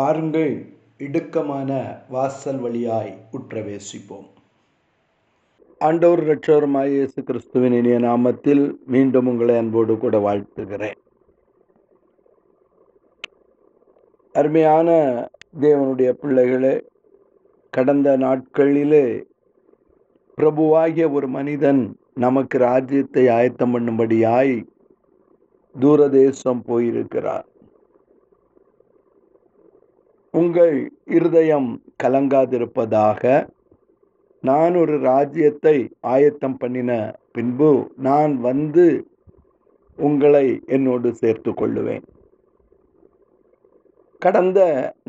பாருங்கள் இடுக்கமான வாசல் வழியாய் உற்றவேசிப்போம். ஆண்டவர் இரட்சகருமாய் இயேசு கிறிஸ்துவின் இனிய நாமத்தில் மீண்டும் உங்களை அன்போடு கூட வாழ்த்துகிறேன். அருமையான தேவனுடைய பிள்ளைகளே கடந்த நாட்களிலே பிரபுவாகிய ஒரு மனிதன் நமக்கு ராஜ்யத்தை ஆயத்தம் பண்ணும்படியாய் தூரதேசம் போயிருக்கிறார். உங்கள் இருதயம் கலங்காதிருப்பதாக நான் ஒரு ராஜ்யத்தை ஆயத்தம் பண்ணின பின்பு நான் வந்து உங்களை என்னோடு சேர்த்து கொள்ளுவேன். கடந்த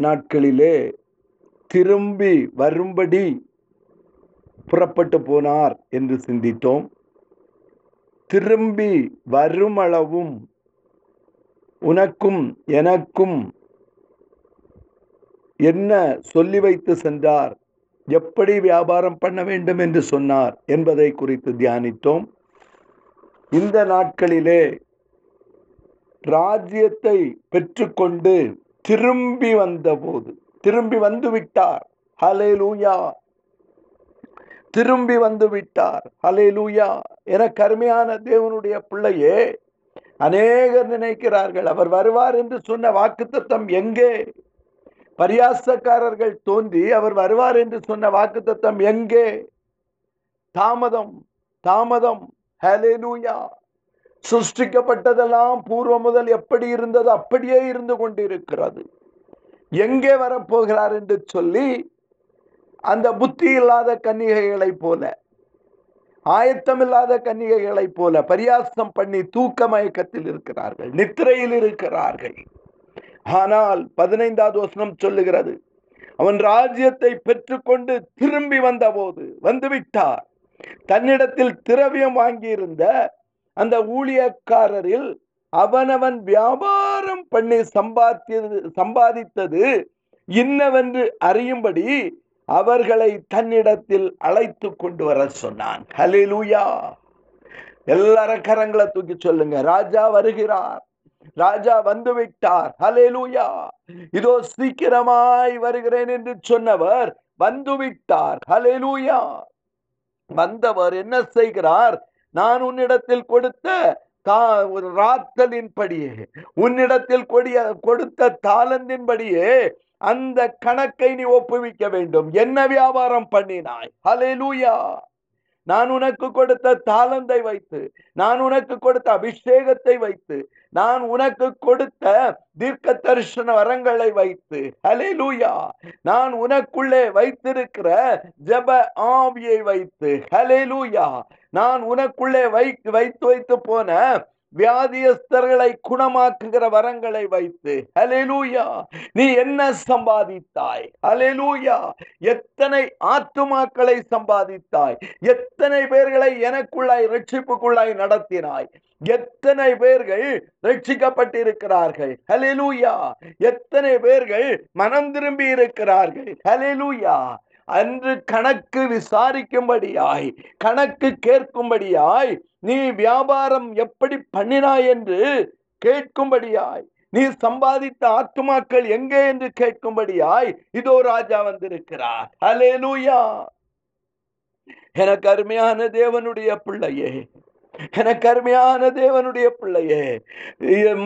நாட்களிலே திரும்பி வரும்படி புறப்பட்டு போனார் என்று சிந்தித்தோம். திரும்பி வருமளவும் உனக்கும் எனக்கும் என்ன சொல்லி வைத்து சென்றார்? எப்படி வியாபாரம் பண்ண வேண்டும் என்று சொன்னார் என்பதை குறித்து தியானித்தோம். இந்த நாட்களிலே ராஜ்யத்தை பெற்றுக்கொண்டு திரும்பி வந்தபோது திரும்பி வந்து விட்டார். ஹலே லூயா திரும்பி வந்து விட்டார். ஹலே லூயா என கருமையான தேவனுடைய பிள்ளையே அநேகர் நினைக்கிறார்கள் அவர் வருவார் என்று சொன்ன வாக்குத்தத்தம் எங்கே? பரியாசக்காரர்கள் தோன்றி அவர் வருவார் என்று சொன்ன வாக்குத்தத்தம் எங்கே? தாமதம் தாமதம். ஹலேலூயா சிருஷ்டிக்கப்பட்டதெல்லாம் பூர்வ முதல் எப்படி இருந்தது? அப்படியே இருந்து கொண்டிருக்கிறது. எங்கே வரப்போகிறார் என்று சொல்லி அந்த புத்தி இல்லாத கன்னிகைகளைப் போல ஆயத்தமில்லாத கன்னிகைகளைப் போல பரியாசம் பண்ணி தூக்க மயக்கத்தில் இருக்கிறார்கள் நித்திரையில் இருக்கிறார்கள். ஆனால் பதினைந்தாவது வசனம் சொல்லுகிறது அவன் ராஜ்யத்தை பெற்றுக்கொண்டு திரும்பி வந்தபோது வந்துவிட்டார். தன்னிடத்தில் திரவியம் வாங்கியிருந்த அந்த ஊழியக்காரரில் அவனவன் வியாபாரம் பண்ணி சம்பாத்தியது சம்பாதித்தது இன்னவென்று அறியும்படி அவர்களை தன்னிடத்தில் அழைத்து கொண்டு வர சொன்னான். ஹலிலூயா எல்லாரும் கரங்களை தூக்கி சொல்லுங்க. ராஜா வருகிறார். ராஜா வந்து விட்டார் ஹலேலூயா இதோ சீக்கிரமாய் வருகிறேன் என்று சொன்னவர் வந்து விட்டார் ஹலேலூயா வந்தவர் என்ன செய்கிறார்? நான் உன்னிடத்தில் கொடுத்த ராத்தலின்படியே உன்னிடத்தில் கொடிய கொடுத்த தாளந்தின்படியே அந்த கணக்கை நீ ஒப்புவிக்க வேண்டும். என்ன வியாபாரம் பண்ணினாய்? ஹலேலூயா நான் உனக்கு கொடுத்த தாளந்தை வைத்து நான் உனக்கு கொடுத்த அபிஷேகத்தை வைத்து நான் உனக்கு கொடுத்த தீர்க்க தரிசன வரங்களை வைத்து ஹலேலூயா நான் உனக்குள்ளே வைத்திருக்கிற ஜப ஆவியை வைத்து ஹலேலூயா நான் உனக்குள்ளே வை வைத்து வைத்து போன வியாதியஸ்தர்களை குணமாக்குகிற வரங்களை வைத்து ஹலேலூயா நீ என்ன சம்பாதித்தாய்? ஹலேலூயா எத்தனை ஆத்துமாக்களை சம்பாதித்தாய்? எத்தனை பேர்களை எனக்குள்ளாய் ரட்சிப்புக்குள்ளாய் நடத்தினாய்? எத்தனை பேர்கள் ரட்சிக்கப்பட்டிருக்கிறார்கள்? ஹலெலூயா எத்தனை பேர்கள் மனம் திரும்பி இருக்கிறார்கள்? ஹலெலூயா அன்று கணக்கு விசாரிக்கும்படியாய் கணக்கு கேட்கும்படியாய் நீ வியாபாரம் எப்படி பண்ணினாய் என்று கேட்கும்படியாய் நீ சம்பாதித்த ஆத்துமாக்கள் எங்கே என்று கேட்கும்படியாய் இதோ ராஜா வந்திருக்கிறார். நூயா எனக்கு அருமையான தேவனுடைய பிள்ளையே எனக்கு அருமையான தேவனுடைய பிள்ளையே.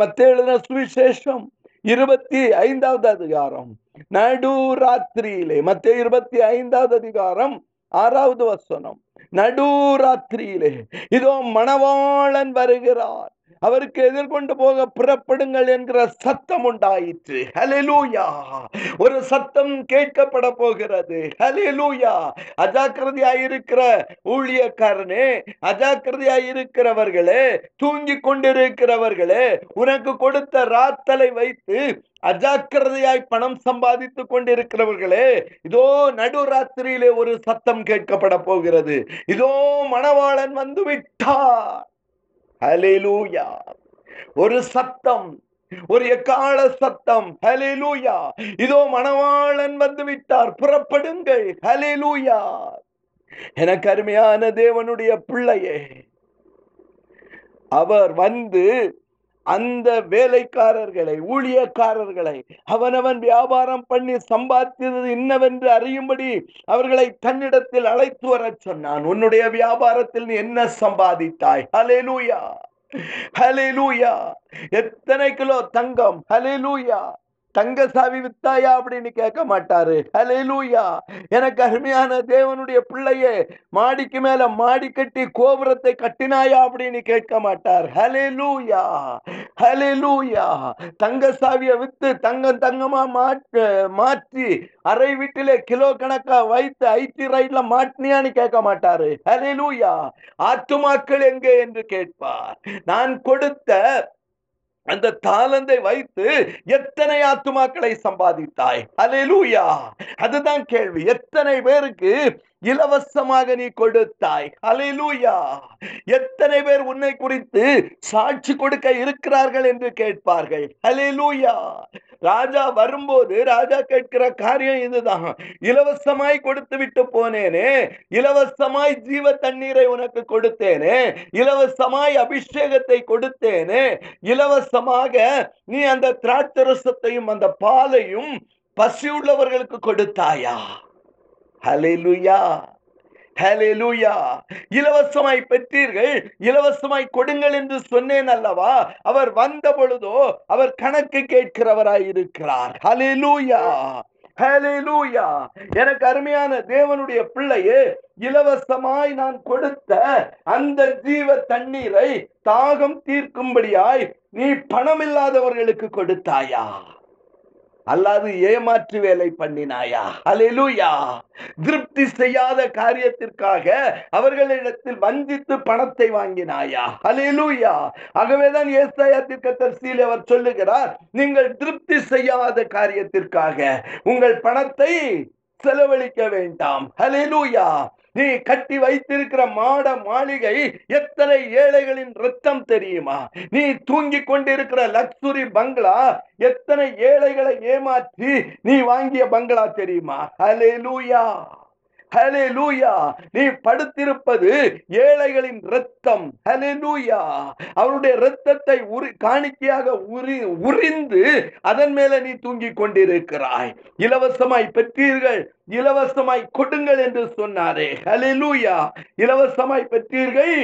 மத்தேழுன சுவிசேஷம் இருபத்தி ஐந்தாவது அதிகாரம். நடு ராத்திரியிலே மத்திய இருபத்தி ஐந்தாவது அதிகாரம் ஆறாவது வசனம். நடு ராத்திரியிலே இதோ மணவாளன் வருகிறார். அவருக்கு எதிர்கொண்டு போக புறப்படுங்கள் என்கிற சத்தம் உண்டாயிற்று. ஹலெலூயா ஒரு சத்தம் கேட்கப்பட போகிறது. ஹலெலூயா அஜாக்கிரதையாயிருக்கிற ஊழியக்காரனே அஜாக்கிரதையாயிருக்கிறவர்களே தூங்கி கொண்டிருக்கிறவர்களே உனக்கு கொடுத்த ராத்தலை வைத்து அஜாக்கிரதையாய் பணம் சம்பாதித்துக் கொண்டிருக்கிறவர்களே இதோ நடுராத்திரியிலே ஒரு சத்தம் கேட்கப்பட போகிறது. இதோ மணவாளன் வந்து விட்டார் ஹலேலூயா ஒரு சத்தம் ஒரு எக்கால சத்தம் ஹலேலூயா இதோ மணவாளன் வந்து விட்டார் புறப்படுங்கள் ஹலேலூயா எனக்கு அருமையான தேவனுடைய பிள்ளையே அவர் வந்து அந்த வேலைக்காரர்களை ஊழியக்காரர்களை அவனவன் வியாபாரம் பண்ணி சம்பாதித்தது என்னவென்று அறியும்படி அவர்களை தன்னிடத்தில் அழைத்து வரச் சொன்னான். உன்னுடைய வியாபாரத்தில் நீ என்ன சம்பாதித்தாய்? ஹalleluya. ஹalleluya. எத்தனை கிலோ தங்கம்? ஹalleluya. தங்க சாவி வித்தாயா அப்படின்னு கேட்க மாட்டாரு. அலையிலூயா எனக்கு அருமையான தேவனுடைய பிள்ளையே மாடிக்கு மேல மாடி கட்டி கோபுரத்தை கட்டினாயா அப்படின்னு கேட்க மாட்டார். ஹalleluya. ஹalleluya. தங்க சாவியை வித்து தங்கம் தங்கமா மாற்றி அரை வீட்டிலே கிலோ கணக்கா வைத்து ஐடி ரைட்ல மாட்டினியான்னு கேட்க மாட்டாரு. ஹalleluya. ஆத்துமாக்கள் எங்கே என்று கேட்பார். நான் கொடுத்த அந்த தாளந்தை வைத்து எத்தனை ஆத்துமாக்களை சம்பாதித்தாய்? அலேலூயா அதுதான் கேள்வி. எத்தனை பேருக்கு இலவசமாக நீ கொடுத்தாய். அலேலூயா எத்தனை பேர் உன்னை குறித்து சாட்சி கொடுக்க இருக்கிறார்கள் என்று கேட்பார்கள். அலேலூயா ராஜா வரும்போது ராஜா கேட்கிற காரியம் இதுதான். இலவசமாய் கொடுத்து விட்டு போனேனே இலவசமாய் ஜீவ தண்ணீரை உனக்கு கொடுத்தேனே இலவசமாய் அபிஷேகத்தை கொடுத்தேனே இலவசமாக நீ அந்த திராட்சரசத்தையும் அந்த பாலையும் பசியுள்ளவர்களுக்கு கொடுத்தாயா? ஹலெலுயா ஹalleluya. இலவசமாய் பெற்றீர்கள் இலவசமாய் கொடுங்கள் என்று சொன்னேன் அல்லவா? அவர் வந்த பொழுதோ அவர் கணக்கு கேட்கிறவராய் இருக்கிறார் ஹalleluya ஹalleluya. எனக்கு அருமையான தேவனுடைய பிள்ளையே இலவசமாய் நான் கொடுத்த அந்த ஜீவ தண்ணீரை தாகம் தீர்க்கும்படியாய் நீ பணமில்லாதவர்களுக்கு கொடுத்தாயா? அல்லாது ஏமாற்று வேலை பண்ணினாயா? அலிலுயா திருப்தி செய்யாத காரியத்திற்காக அவர்களிடத்தில் வஞ்சித்து பணத்தை வாங்கினாயா? அலிலுயா ஆகவேதான் ஏசாயா தீர்க்கதரிசியில் அவர் சொல்லுகிறார் நீங்கள் திருப்தி செய்யாத காரியத்திற்காக உங்கள் பணத்தை செலவழிக்க வேண்டாம். ஹalleluya. நீ கட்டி வைத்திருக்கிற மாட மாளிகை எத்தனை ஏழைகளின் ரத்தம் தெரியுமா? நீ தூங்கி கொண்டிருக்கிற லக்ஸுரி பங்களா எத்தனை ஏழைகளை ஏமாற்றி நீ வாங்கிய பங்களா தெரியுமா? ஹலே லூயா நீ படுத்திருப்பது ஏழைகளின் ரத்தம் ஹalleluya அவருடைய ரத்தத்தை உரி காணிக்கையாக உரி உரிந்து அதன் மேல நீ தூங்கிக் கொண்டிருக்கிறாய். இலவசமாய் பெற்றீர்கள். இலவசமாய் கொடுங்கள் என்று சொன்னாரே. ஹalleluya இலவசமாய் பெற்றீர்கள்.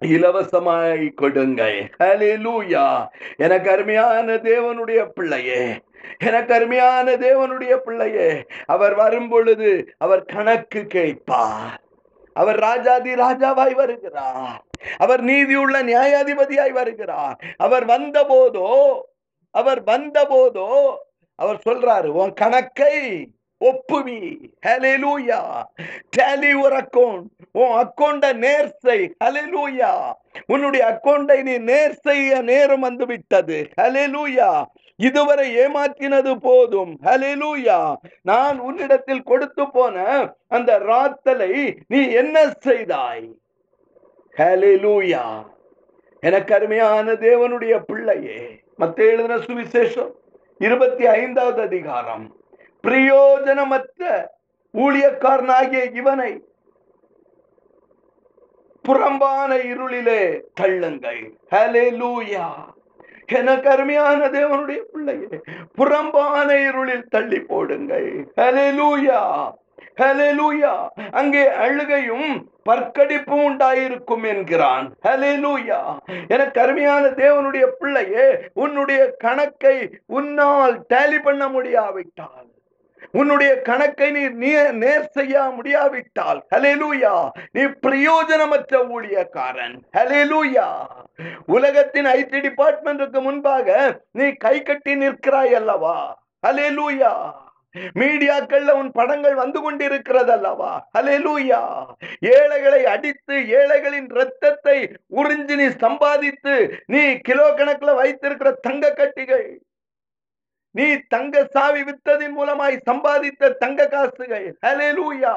இலவசமாய் கொடுங்கள். ஹalleluya. எனக்கு அருமையான தேவனுடைய பிள்ளையே. எனக்கு அருமையான தேவனுடைய பிள்ளையே. அவர் வரும் பொழுது அவர் கணக்கு கேட்பார். அவர் ராஜாதி ராஜாவாய் வருகிறார். அவர் நீதியுள்ள நியாயாதிபதியாய் வருகிறார். அவர் வந்த போதோ அவர் வந்த போதோ அவர் சொல்றாரு உன் கணக்கை ஒப்புவி ஹalleluya. டேலி ஒரு அக்கவுண்ட் உன் அக்கௌண்ட நேர் செய். ஹalleluya. உன்னுடைய அக்கௌண்டை நீ நேர் செய்ய நேரம் வந்து விட்டது ஹalleluya. இதுவரை ஏமாற்றினது போதும். ஹலெலூயா நான் உன்னிடத்தில் கொடுத்து போன அந்த ராத்தலை நீ என்ன செய்தாய்? ஹலெலூயா எனக்கு அருமையான தேவனுடைய பிள்ளையே. மத்த எழுதின சுவிசேஷம் இருபத்தி ஐந்தாவது அதிகாரம். பிரயோஜனமற்ற ஊழியக்காரனாகிய இவனை புறம்பான இருளிலே தள்ளுங்கள். ஹalleluya எனக்கு அருமையான தேவனுடைய பிள்ளையே புறம்பான இருளில் தள்ளி போடுங்கள். ஹalleluya ஹalleluya அங்கே அழுகையும் பற்கடிப்பும் உண்டாயிருக்கும் என்கிறான். ஹலெலூயா என கருமையான தேவனுடைய பிள்ளையே உன்னுடைய கணக்கை உன்னால் டேலி பண்ண முடியாவிட்டால். உன்னுடைய கணக்கை நீ நேர் செய்ய முடியாவிட்டால் ஹalleluya நீ பிரயோஜனமற்ற ஊழியக்காரன் ஹalleluya. உலகத்தின் ஐடி டிபார்ட்மெண்ட்டுக்கு முன்பாக நீ கை கட்டி நிற்கிறாய் அல்லவா? ஹalleluya. மீடியாக்கள்ல உன் படங்கள் வந்து கொண்டிருக்கிறது அல்லவா ஹalleluya. ஏழைகளை அடித்து ஏழைகளின் ரத்தத்தை உறிஞ்சி நீ சம்பாதித்து நீ கிலோ கணக்குல வைத்திருக்கிற தங்க கட்டிகள். நீ தங்க சாவி வித்ததின் மூலமாய் சம்பாதித்த தங்க காசுகள். ஹalleluya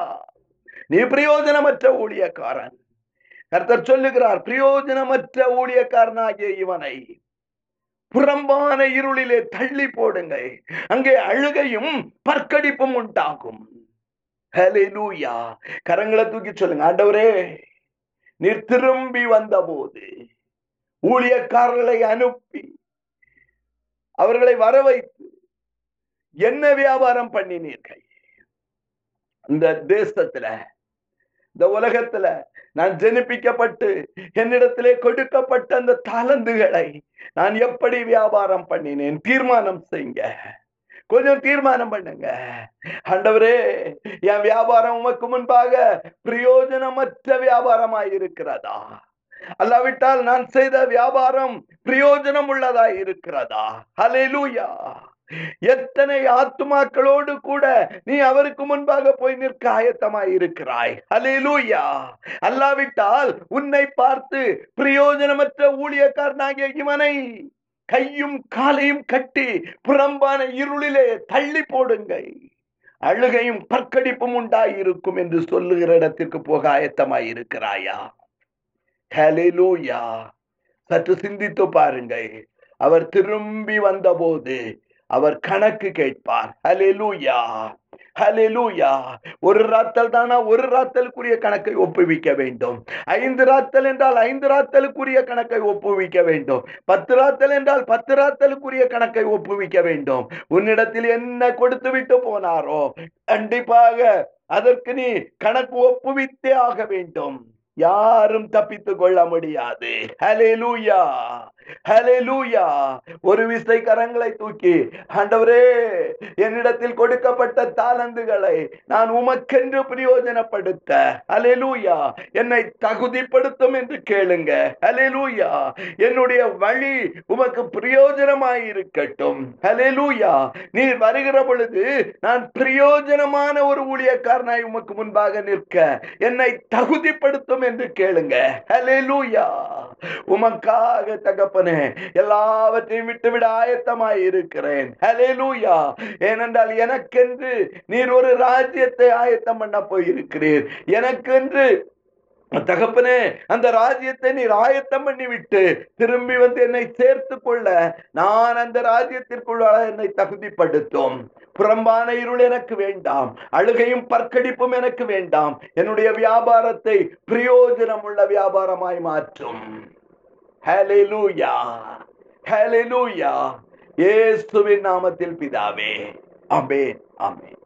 நீ பிரயோஜனமற்ற ஊழியக்காரன். கர்த்தர் சொல்லுகிறார் பிரயோஜனமற்ற ஊழியக்காரனாகிய இவனை புறம்பான இருளிலே தள்ளி போடுங்கள். அங்கே அழுகையும் பற்கடிப்பும் உண்டாகும். ஹalleluya கரங்களை தூக்கி சொல்லுங்க ஆண்டவரே நீர் திரும்பி வந்தபோது ஊழியக்காரர்களை அனுப்பி அவர்களை வர வைத்து என்ன வியாபாரம் பண்ணினீர்கள்? இந்த தேசத்துல இந்த உலகத்துல நான் ஜெனிப்பிக்கப்பட்டு என்னிடத்திலே கொடுக்கப்பட்ட அந்த தாளந்துகளை நான் எப்படி வியாபாரம் பண்ணினேன்? தீர்மானம் செய்யுங்க. கொஞ்சம் தீர்மானம் பண்ணுங்க. ஆண்டவரே என் வியாபாரம் உமக்கு முன்பாக பிரயோஜனமற்ற வியாபாரமாய் இருக்கிறதா? அல்லாவிட்டால் நான் செய்த வியாபாரம் பிரயோஜனம் உள்ளதா இருக்கிறதா? ஹalleluya எத்தனை ஆத்துமாக்களோடு கூட நீ அவருக்கு முன்பாக போய் நிற்க ஆயத்தமாய் இருக்கிறாய். ஹalleluya. அல்லாவிட்டால் உன்னை பார்த்து பிரயோஜனமற்ற ஊழியக்காரனாகிய இவனை கையும் காலையும் கட்டி புறம்பான இருளிலே தள்ளி போடுங்கள். அழுகையும் பற்கடிப்பும் உண்டாயிருக்கும் என்று சொல்லுகிற இடத்திற்கு போக ஆயத்தமாய் இருக்கிறாயா? சற்று சிந்தித்து பாருங்கள். அவர் திரும்பி வந்தபோது அவர் கணக்கு கேட்பார். ஹalleluya ஹalleluya. ஒரு ராத்தல் தானா? ஒரு ராத்தலுக்குரிய கணக்கை ஒப்புவிக்க வேண்டும். ஐந்து ராத்தல் என்றால் ஐந்து ராத்தலுக்குரிய கணக்கை ஒப்புவிக்க வேண்டும். பத்து ராத்தல் என்றால் பத்து ராத்தலுக்குரிய கணக்கை ஒப்புவிக்க வேண்டும். உன்னிடத்தில் என்ன கொடுத்து விட்டு போனாரோ கண்டிப்பாக அதற்கு நீ கணக்கு ஒப்புவித்தே ஆக வேண்டும். யாரும் தப்பித்துக் கொள்ள முடியாது. ஹalleluya. ஹalleluya. ஒரு விசை கரங்களை தூக்கி ஆண்டவரே என்னிடத்தில் கொடுக்கப்பட்ட தாளந்துகளை நான் உமக்கென்று பிரயோஜனப்படுத்த. ஹalleluya. என்னை தகுதிப்படுத்தும் என்று கேளுங்க. ஹalleluya. என்னுடைய வழி உமக்கு பிரயோஜனமாயிருக்கட்டும். இருக்கட்டும் நீர் வருகிற பொழுது நான் பிரயோஜனமான ஒரு ஊழியக்காரனாய் உமக்கு முன்பாக நிற்க என்னை தகுதிப்படுத்தும் என்று கேளுங்க. ஹalleluya. உமக்காக தகப்ப தகப்பனே எல்லாவற்றையும் விட்டுவிட ஆயத்தமாய் இருக்கிறேன். ஹalleluya ஏனென்றால் எனக்கென்று நீர் ஒரு ராஜ்யத்தை ஆயத்தம் பண்ண போயிருக்கிறீர். எனக்கென்று தகப்பனே அந்த ராஜ்யத்தை நீர் ஆயத்தம் பண்ணிவிட்டு திரும்பி வந்து என்னை சேர்த்து கொள்ள நான் அந்த ராஜ்யத்திற்குள்ள என்னை தகுதிப்படுத்தும். புறம்பான இருள் எனக்கு வேண்டாம். அழுகையும் பற்கடிப்பும் எனக்கு வேண்டாம். என்னுடைய வியாபாரத்தை பிரயோஜனம் உள்ள வியாபாரமாய் மாற்றும். ஹலெலூயா ஹலெலூயா இயேசுவின் நாமத்தில் பிதாவே. ஆமென் ஆமென்